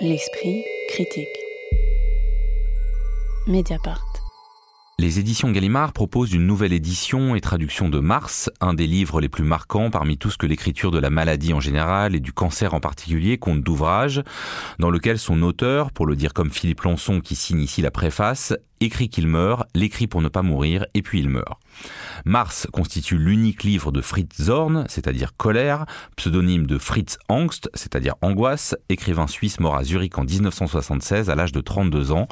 L'esprit critique. Mediapart. Les éditions Gallimard proposent une nouvelle édition et traduction de Mars, un des livres les plus marquants parmi tout ce que l'écriture de la maladie en général et du cancer en particulier compte d'ouvrages, dans lequel son auteur, pour le dire comme Philippe Lançon qui signe ici la préface, écrit qu'il meurt, l'écrit pour ne pas mourir, et puis il meurt. Mars constitue l'unique livre de Fritz Zorn, c'est-à-dire colère, pseudonyme de Fritz Angst, c'est-à-dire angoisse, écrivain suisse mort à Zurich en 1976 à l'âge de 32 ans,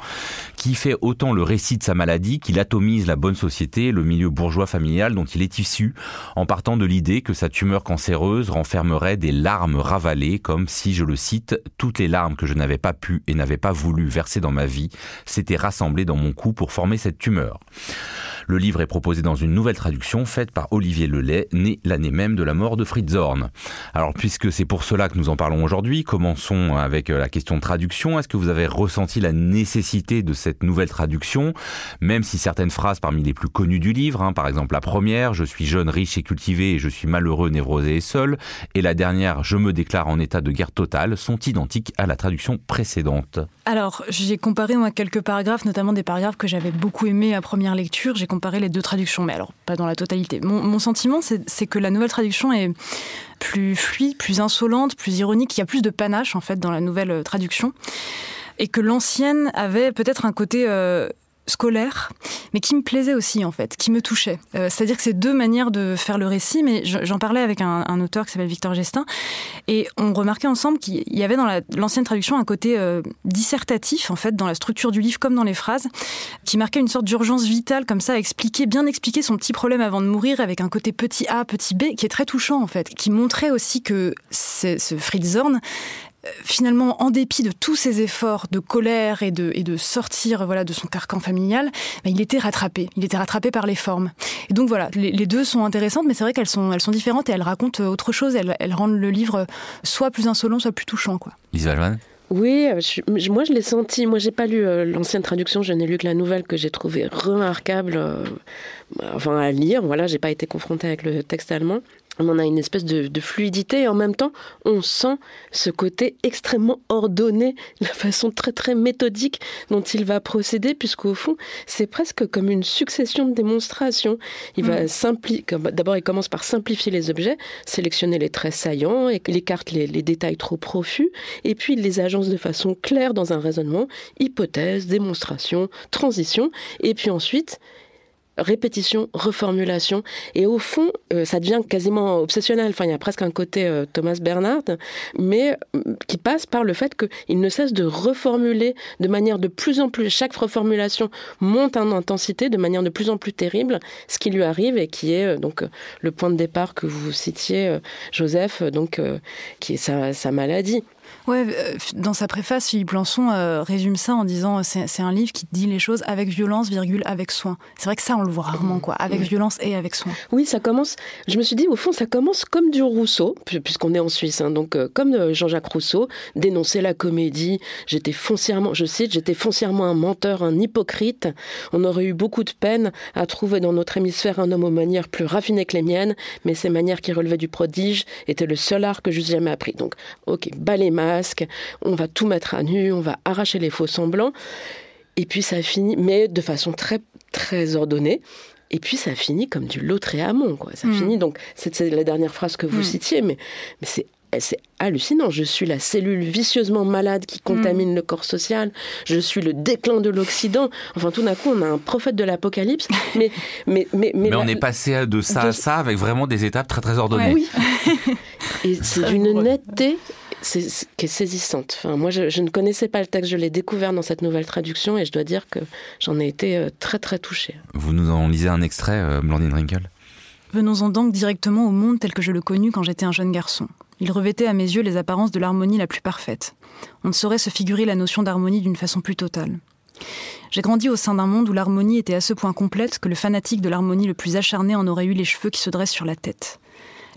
qui fait autant le récit de sa maladie qu'il atomise la bonne société, le milieu bourgeois familial dont il est issu, en partant de l'idée que sa tumeur cancéreuse renfermerait des larmes ravalées, comme si, je le cite, toutes les larmes que je n'avais pas pu et n'avais pas voulu verser dans ma vie s'étaient rassemblées dans mon pour former cette tumeur. Le livre est proposé dans une nouvelle traduction faite par Olivier Lelay, né l'année même de la mort de Fritz Zorn. Alors, puisque c'est pour cela que nous en parlons aujourd'hui, commençons avec euh, la question de traduction. Est-ce que vous avez ressenti la nécessité de cette nouvelle traduction, même si certaines phrases parmi les plus connues du livre, hein, par exemple la première, je suis jeune, riche et cultivé et je suis malheureux, névrosé et seul, et la dernière, je me déclare en état de guerre totale, sont identiques à la traduction précédente Alors, j'ai comparé moi quelques paragraphes, notamment des paragraphes que j'avais beaucoup aimés à première lecture. J'ai comparer les deux traductions, mais alors pas dans la totalité. Mon, sentiment, c'est que la nouvelle traduction est plus fluide, plus insolente, plus ironique. Il y a plus de panache en fait dans la nouvelle euh, traduction et que l'ancienne avait peut-être un côté euh, scolaire, mais qui me plaisait aussi en fait, qui me touchait. Euh, c'est-à-dire que c'est deux manières de faire le récit, mais j'en parlais avec un, auteur qui s'appelle Victor Gestin, et on remarquait ensemble qu'il y avait dans l'ancienne traduction un côté euh, dissertatif en fait dans la structure du livre comme dans les phrases, qui marquait une sorte d'urgence vitale comme ça, à expliquer, bien expliquer son petit problème avant de mourir avec un côté petit a, petit b, qui est très touchant en fait, qui montrait aussi que ce Fritz Zorn finalement, en dépit de tous ses efforts de colère et de, et de sortir voilà, de son carcan familial, bah, il était rattrapé. Il était rattrapé par les formes. Et donc voilà, les, deux sont intéressantes, mais c'est vrai qu'elles sont, elles sont différentes et elles racontent autre chose. Elles, elles rendent le livre soit plus insolent, soit plus touchant. Quoi. Lisa oui, moi je l'ai senti. Moi j'ai pas lu euh, l'ancienne traduction, je n'ai lu que la nouvelle que j'ai trouvée remarquable, euh, enfin à lire. Voilà, j'ai pas été confrontée avec le texte allemand on a une espèce de, fluidité et en même temps on sent ce côté extrêmement ordonné, la façon très très méthodique dont il va procéder puisqu'au fond c'est presque comme une succession de démonstrations. Il va mm. simplifier, d'abord il commence par simplifier les objets, sélectionner les traits saillants et il écarte les, les détails trop profus et puis il les agence de façon claire dans un raisonnement, hypothèse, démonstration, transition et puis ensuite répétition, reformulation, et au fond, euh, ça devient quasiment obsessionnel. Enfin, il y a presque un côté euh, Thomas Bernard, mais euh, qui passe par le fait qu'il ne cesse de reformuler de manière de plus en plus. Chaque reformulation monte en intensité de manière de plus en plus terrible, ce qui lui arrive et qui est donc le point de départ que vous citiez, Joseph, donc qui est sa maladie. Ouais, euh, dans sa préface, Philippe Lançon euh, résume ça en disant euh, c'est un livre qui dit les choses avec violence, virgule, avec soin. C'est vrai que ça, on le voit rarement, quoi, avec violence et avec soin. Oui, ça commence. Je me suis dit, au fond, ça commence comme du Rousseau, puisqu'on est en Suisse, hein, donc comme Jean-Jacques Rousseau, dénoncer la comédie. J'étais foncièrement, je cite, j'étais foncièrement un menteur, un hypocrite. On aurait eu beaucoup de peine à trouver dans notre hémisphère un homme aux manières plus raffinées que les miennes, mais ces manières qui relevaient du prodige étaient le seul art que j'eusse jamais appris. Donc, ok, on va tout mettre à nu, on va arracher les faux semblants. Et puis ça finit, mais de façon très, très ordonnée. Et puis ça finit comme du Lautréamont, quoi. Ça mm. finit donc, c'est la dernière phrase que vous mm. citiez, mais, mais c'est c'est hallucinant. Je suis la cellule vicieusement malade qui contamine mm. le corps social. Je suis le déclin de l'Occident. Enfin, tout d'un coup, on a un prophète de l'apocalypse. Mais, mais, mais, mais, on est passé de ça à ça avec vraiment des étapes très, très ordonnées. Oui. Et c'est d'une netteté qui est saisissante. Enfin, moi, je, ne connaissais pas le texte, je l'ai découvert dans cette nouvelle traduction et je dois dire que j'en ai été euh, très très touchée. Vous nous en lisez un extrait, euh, Blandine Rinkel? Venons-en donc directement au monde tel que je le connus quand j'étais un jeune garçon. Il revêtait à mes yeux les apparences de l'harmonie la plus parfaite. On ne saurait se figurer la notion d'harmonie d'une façon plus totale. J'ai grandi au sein d'un monde où l'harmonie était à ce point complète que le fanatique de l'harmonie le plus acharné en aurait eu les cheveux qui se dressent sur la tête.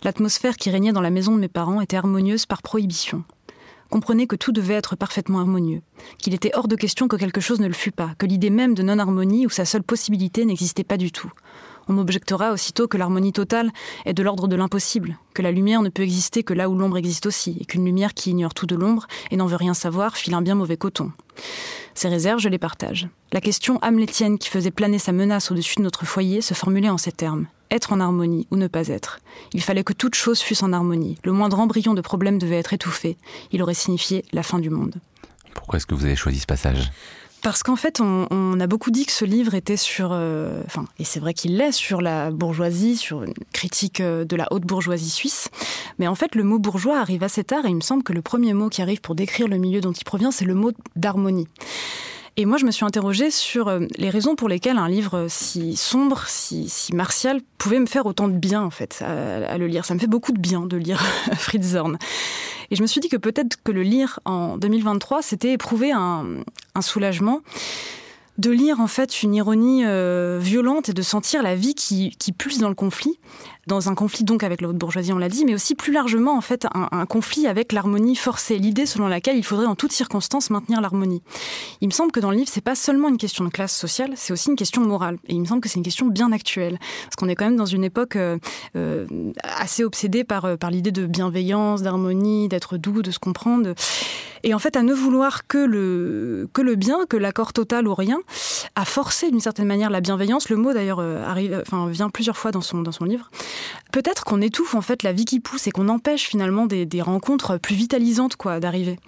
L'atmosphère qui régnait dans la maison de mes parents était harmonieuse par prohibition. Comprenez que tout devait être parfaitement harmonieux, qu'il était hors de question que quelque chose ne le fût pas, que l'idée même de non-harmonie ou sa seule possibilité n'existait pas du tout. On m'objectera aussitôt que l'harmonie totale est de l'ordre de l'impossible, que la lumière ne peut exister que là où l'ombre existe aussi, et qu'une lumière qui ignore tout de l'ombre et n'en veut rien savoir file un bien mauvais coton. Ces réserves, je les partage. La question hamlétienne qui faisait planer sa menace au-dessus de notre foyer se formulait en ces termes. Être en harmonie ou ne pas être. Il fallait que toute chose fût en harmonie. Le moindre embryon de problème devait être étouffé. Il aurait signifié la fin du monde. Pourquoi est-ce que vous avez choisi ce passage? Parce qu'en fait, on, a beaucoup dit que ce livre était sur, euh, enfin, et c'est vrai qu'il l'est, sur la bourgeoisie, sur une critique euh, de la haute bourgeoisie suisse. Mais en fait, le mot bourgeois arrive assez tard et il me semble que le premier mot qui arrive pour décrire le milieu dont il provient, c'est le mot d'harmonie. Et moi, je me suis interrogée sur euh, les raisons pour lesquelles un livre si sombre, si, si martial, pouvait me faire autant de bien, en fait, à, le lire. Ça me fait beaucoup de bien de lire Fritz Zorn. Et je me suis dit que peut-être que le lire en 2023, c'était éprouver un, un soulagement de lire en fait une ironie euh, violente et de sentir la vie qui, qui pulse dans le conflit, dans un conflit donc avec la haute bourgeoisie, on l'a dit, mais aussi plus largement en fait un, conflit avec l'harmonie forcée, l'idée selon laquelle il faudrait en toutes circonstances maintenir l'harmonie. Il me semble que dans le livre, c'est pas seulement une question de classe sociale, c'est aussi une question morale, et il me semble que c'est une question bien actuelle, parce qu'on est quand même dans une époque euh, euh, assez obsédée par par l'idée de bienveillance, d'harmonie, d'être doux, de se comprendre. Et en fait, à ne vouloir que le, que le bien, que l'accord total ou rien, à forcer d'une certaine manière la bienveillance. Le mot d'ailleurs euh, arrive, enfin, vient plusieurs fois dans son, dans son livre. Peut-être qu'on étouffe en fait la vie qui pousse et qu'on empêche finalement des, des rencontres plus vitalisantes quoi d'arriver.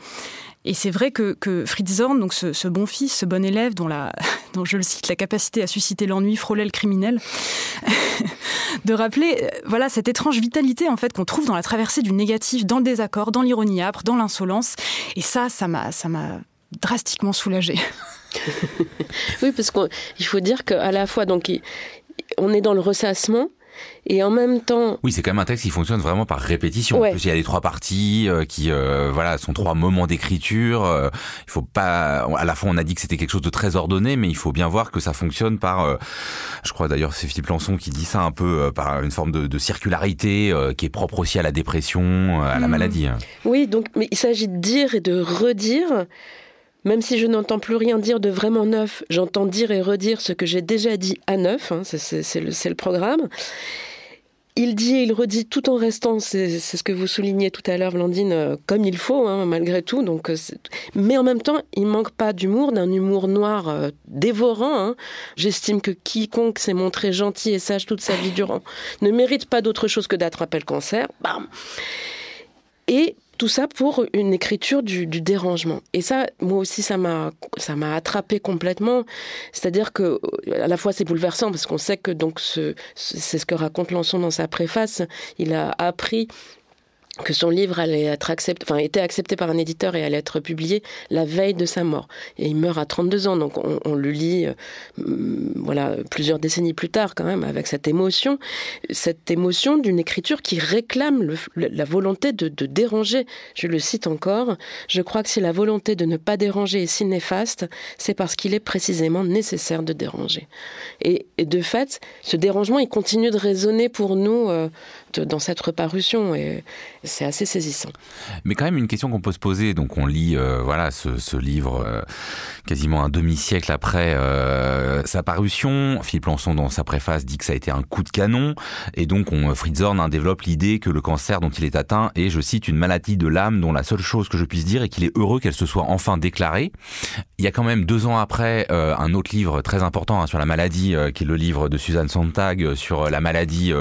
Et c'est vrai que, que, Fritz Zorn, donc ce, ce, bon fils, ce bon élève, dont, la, dont je le cite, la capacité à susciter l'ennui frôlait le criminel, de rappeler euh, voilà cette étrange vitalité en fait qu'on trouve dans la traversée du négatif, dans le désaccord, dans l'ironie âpre, dans l'insolence. Et ça, ça m'a, ça m'a drastiquement soulagée. oui, parce qu'il faut dire qu'à la fois, donc, on est dans le ressassement, et en même temps. Oui, c'est quand même un texte qui fonctionne vraiment par répétition. En plus, il y a les trois parties euh, qui, euh, voilà, sont trois moments d'écriture. Euh, il faut pas. À la fois, on a dit que c'était quelque chose de très ordonné, mais il faut bien voir que ça fonctionne par. je crois d'ailleurs c'est Philippe Lançon qui dit ça un peu par une forme de, de circularité qui est propre aussi à la dépression, à la hmm. maladie. Oui, donc, mais il s'agit de dire et de redire. Même si je n'entends plus rien dire de vraiment neuf, j'entends dire et redire ce que j'ai déjà dit à neuf, hein, c'est le, programme. Il dit et il redit tout en restant, c'est ce que vous soulignez tout à l'heure, Blandine, euh, comme il faut, hein, malgré tout. Donc, euh, mais en même temps, il manque pas d'humour, d'un humour noir euh, dévorant. Hein. J'estime que quiconque s'est montré gentil et sage toute sa vie durant ne mérite pas d'autre chose que d'attraper le cancer. Bam et tout ça pour une écriture du, dérangement. Et ça, moi aussi, ça m'a, ça m'a attrapé complètement. C'est-à-dire que, à la fois, c'est bouleversant parce qu'on sait que donc c'est ce que raconte Lançon dans sa préface. Il a appris que son livre allait être accepté, enfin, était accepté par un éditeur et allait être publié la veille de sa mort. Et il meurt à 32 ans, donc on, le lit, euh, voilà, plusieurs décennies plus tard quand même, avec cette émotion, cette émotion d'une écriture qui réclame la volonté de, déranger. Je le cite encore, je crois que si la volonté de ne pas déranger est si néfaste, c'est parce qu'il est précisément nécessaire de déranger. Et, de fait, ce dérangement, il continue de résonner pour nous euh, dans cette reparution. C'est assez saisissant. Mais quand même une question qu'on peut se poser. Donc on lit euh, voilà ce, livre euh, quasiment un demi-siècle après euh, sa parution. Philippe Lançon dans sa préface dit que ça a été un coup de canon et donc on Fritz Horn hein, développe l'idée que le cancer dont il est atteint est, je cite, une maladie de l'âme dont la seule chose que je puisse dire est qu'il est heureux qu'elle se soit enfin déclarée. Il y a quand même deux ans après un autre livre très important hein, sur la maladie qui est le livre de Suzanne Sontag sur la maladie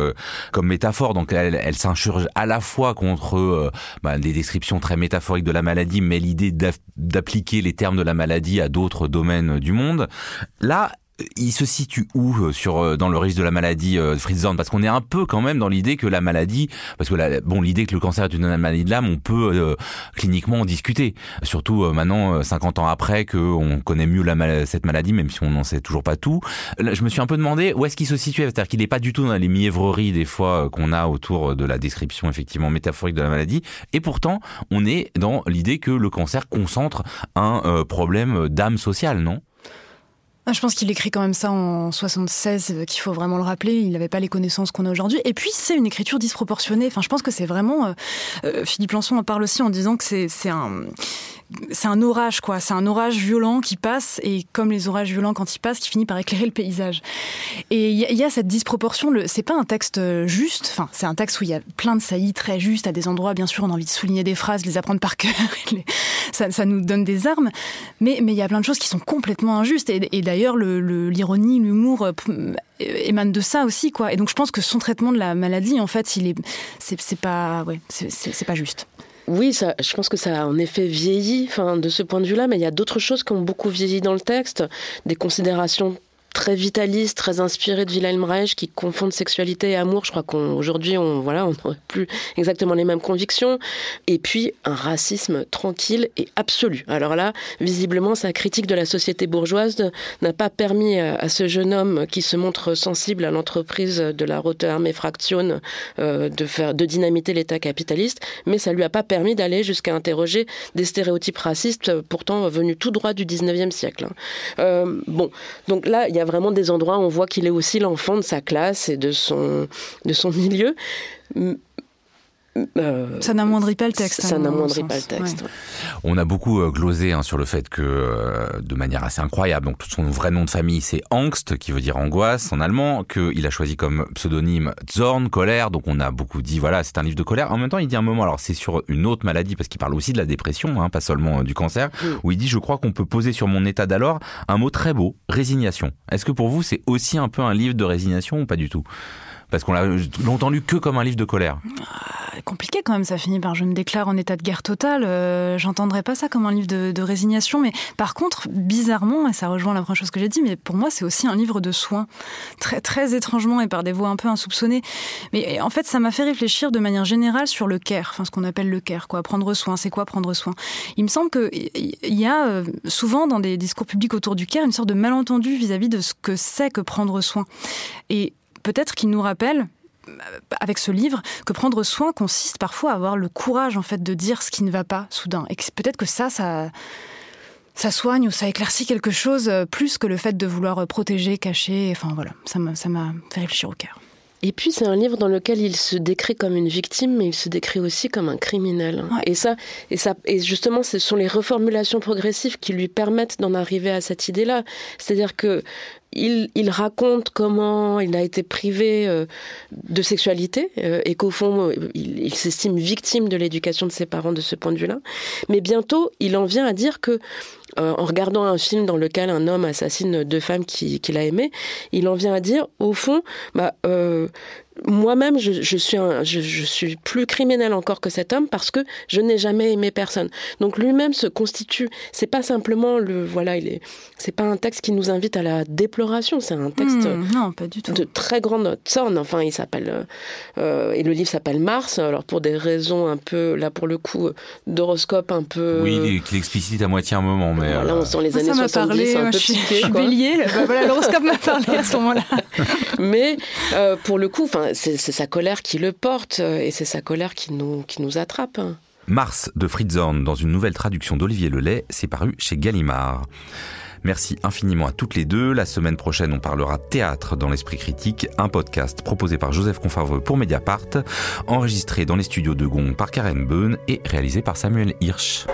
comme métaphore. Donc elle, elle s'insurge à la fois contre entre euh, bah, des descriptions très métaphoriques de la maladie, mais l'idée d'appliquer les termes de la maladie à d'autres domaines du monde. Là, il se situe où euh, sur euh, dans le risque de la maladie euh, Fritz Zorn? Parce qu'on est un peu quand même dans l'idée que la maladie parce que la, bon l'idée que le cancer est une maladie de l'âme on peut cliniquement en discuter. Surtout maintenant 50 ans après que on connaît mieux la cette maladie même si on n'en sait toujours pas tout. Je me suis un peu demandé où est-ce qu'il se situait. C'est-à-dire qu'il n'est pas du tout dans les mièvreries des fois qu'on a autour de la description effectivement métaphorique de la maladie. Et pourtant on est dans l'idée que le cancer concentre un problème d'âme sociale non? Ah, je pense qu'il écrit quand même ça en 76, euh, qu'il faut vraiment le rappeler. Il n'avait pas les connaissances qu'on a aujourd'hui. Et puis, c'est une écriture disproportionnée. Enfin, je pense que c'est vraiment. Euh, euh, Philippe Lançon en parle aussi en disant que c'est un c'est un orage, quoi. C'est un orage violent qui passe, et comme les orages violents quand ils passent, qui finit par éclairer le paysage. Et il y, a cette disproportion. C'est pas un texte juste. Enfin, c'est un texte où il y a plein de saillies très justes. À des endroits, bien sûr, on a envie de souligner des phrases, les apprendre par cœur. ça, nous donne des armes. Mais mais il y a plein de choses qui sont complètement injustes. Et, et d'ailleurs, le, l'ironie, l'humour euh, émane de ça aussi, quoi. Et donc, je pense que son traitement de la maladie, en fait, il est, c'est, pas, ouais, c'est pas juste. Oui, ça, je pense que ça a en effet vieilli enfin, de ce point de vue-là, mais il y a d'autres choses qui ont beaucoup vieilli dans le texte, des considérations très vitaliste, très inspiré de Wilhelm Reich, qui confondent sexualité et amour. Je crois qu'aujourd'hui, on voilà, on n'aurait plus exactement les mêmes convictions. Et puis un racisme tranquille et absolu. Alors là, visiblement, sa critique de la société bourgeoise n'a pas permis à, ce jeune homme qui se montre sensible à l'entreprise de la Rote Armee Fraction euh, de faire de dynamiter l'État capitaliste, mais ça lui a pas permis d'aller jusqu'à interroger des stéréotypes racistes pourtant venus tout droit du 19e siècle. Hein. Euh, bon, donc là, il y a vraiment des endroits où on voit qu'il est aussi l'enfant de sa classe et de son, de son milieu. Euh, ça n'amoindrit pas le texte. Ça n'amoindrit pas le texte. On a beaucoup euh, glosé hein, sur le fait que, euh, de manière assez incroyable, donc son vrai nom de famille c'est Angst, qui veut dire angoisse en allemand, qu'il a choisi comme pseudonyme Zorn, colère. Donc on a beaucoup dit voilà c'est un livre de colère. En même temps il dit un moment, alors c'est sur une autre maladie parce qu'il parle aussi de la dépression, hein, pas seulement du cancer, mm. où il dit je crois qu'on peut poser sur mon état d'alors un mot très beau, résignation. Est-ce que pour vous c'est aussi un peu un livre de résignation ou pas du tout? Parce qu'on l'a longtemps lu que comme un livre de colère. Ah, compliqué quand même, ça finit par je me déclare en état de guerre totale. Euh, J'entendrais pas ça comme un livre de, résignation, mais par contre, bizarrement, et ça rejoint la première chose que j'ai dit, mais pour moi c'est aussi un livre de soins, très très étrangement et par des voix un peu insoupçonnées. Mais en fait, ça m'a fait réfléchir de manière générale sur le care, enfin ce qu'on appelle le care, quoi. Prendre soin, c'est quoi prendre soin? Il me semble qu'il y a euh, souvent dans des discours publics autour du care une sorte de malentendu vis-à-vis -vis de ce que c'est que prendre soin. Et peut-être qu'il nous rappelle euh, avec ce livre que prendre soin consiste parfois à avoir le courage en fait de dire ce qui ne va pas soudain et peut-être que ça ça ça soigne ou ça éclaircit quelque chose euh, plus que le fait de vouloir euh, protéger, cacher. Enfin voilà, ça m'a ça m'a fait réfléchir au cœur. Et puis c'est un livre dans lequel il se décrit comme une victime, mais il se décrit aussi comme un criminel. Et ça, et ça, et justement, ce sont les reformulations progressives qui lui permettent d'en arriver à cette idée-là. C'est-à-dire que il, raconte comment il a été privé euh, de sexualité euh, et qu'au fond, il, il s'estime victime de l'éducation de ses parents de ce point de vue-là. Mais bientôt, il en vient à dire que euh, en regardant un film dans lequel un homme assassine deux femmes qu'il qui a aimées, il en vient à dire, au fond, bah, euh, moi-même, je, je, suis je, je, suis plus criminel encore que cet homme parce que je n'ai jamais aimé personne. Donc lui-même se constitue. C'est pas simplement le voilà, il est. C'est pas un texte qui nous invite à la déploration. C'est un texte hmm, non, pas du tout. de très grande sorne. Enfin, il s'appelle euh, et le livre s'appelle Mars. Alors pour des raisons un peu là pour le coup d'horoscope un peu. Oui, qu'il explicite à moitié un moment, mais là on sent les années 70, parlé, un peu psyché. Je bélier. Bah, voilà, l'horoscope m'a parlé à ce moment-là. mais euh, pour le coup, c'est sa colère qui le porte euh, et c'est sa colère qui nous, attrape. Mars de Fritzorn dans une nouvelle traduction d'Olivier Lelay, c'est paru chez Gallimard. Merci infiniment à toutes les deux. La semaine prochaine, on parlera théâtre dans l'esprit critique, un podcast proposé par Joseph Confarveux pour Mediapart, enregistré dans les studios de Gong par Karen Beun et réalisé par Samuel Hirsch.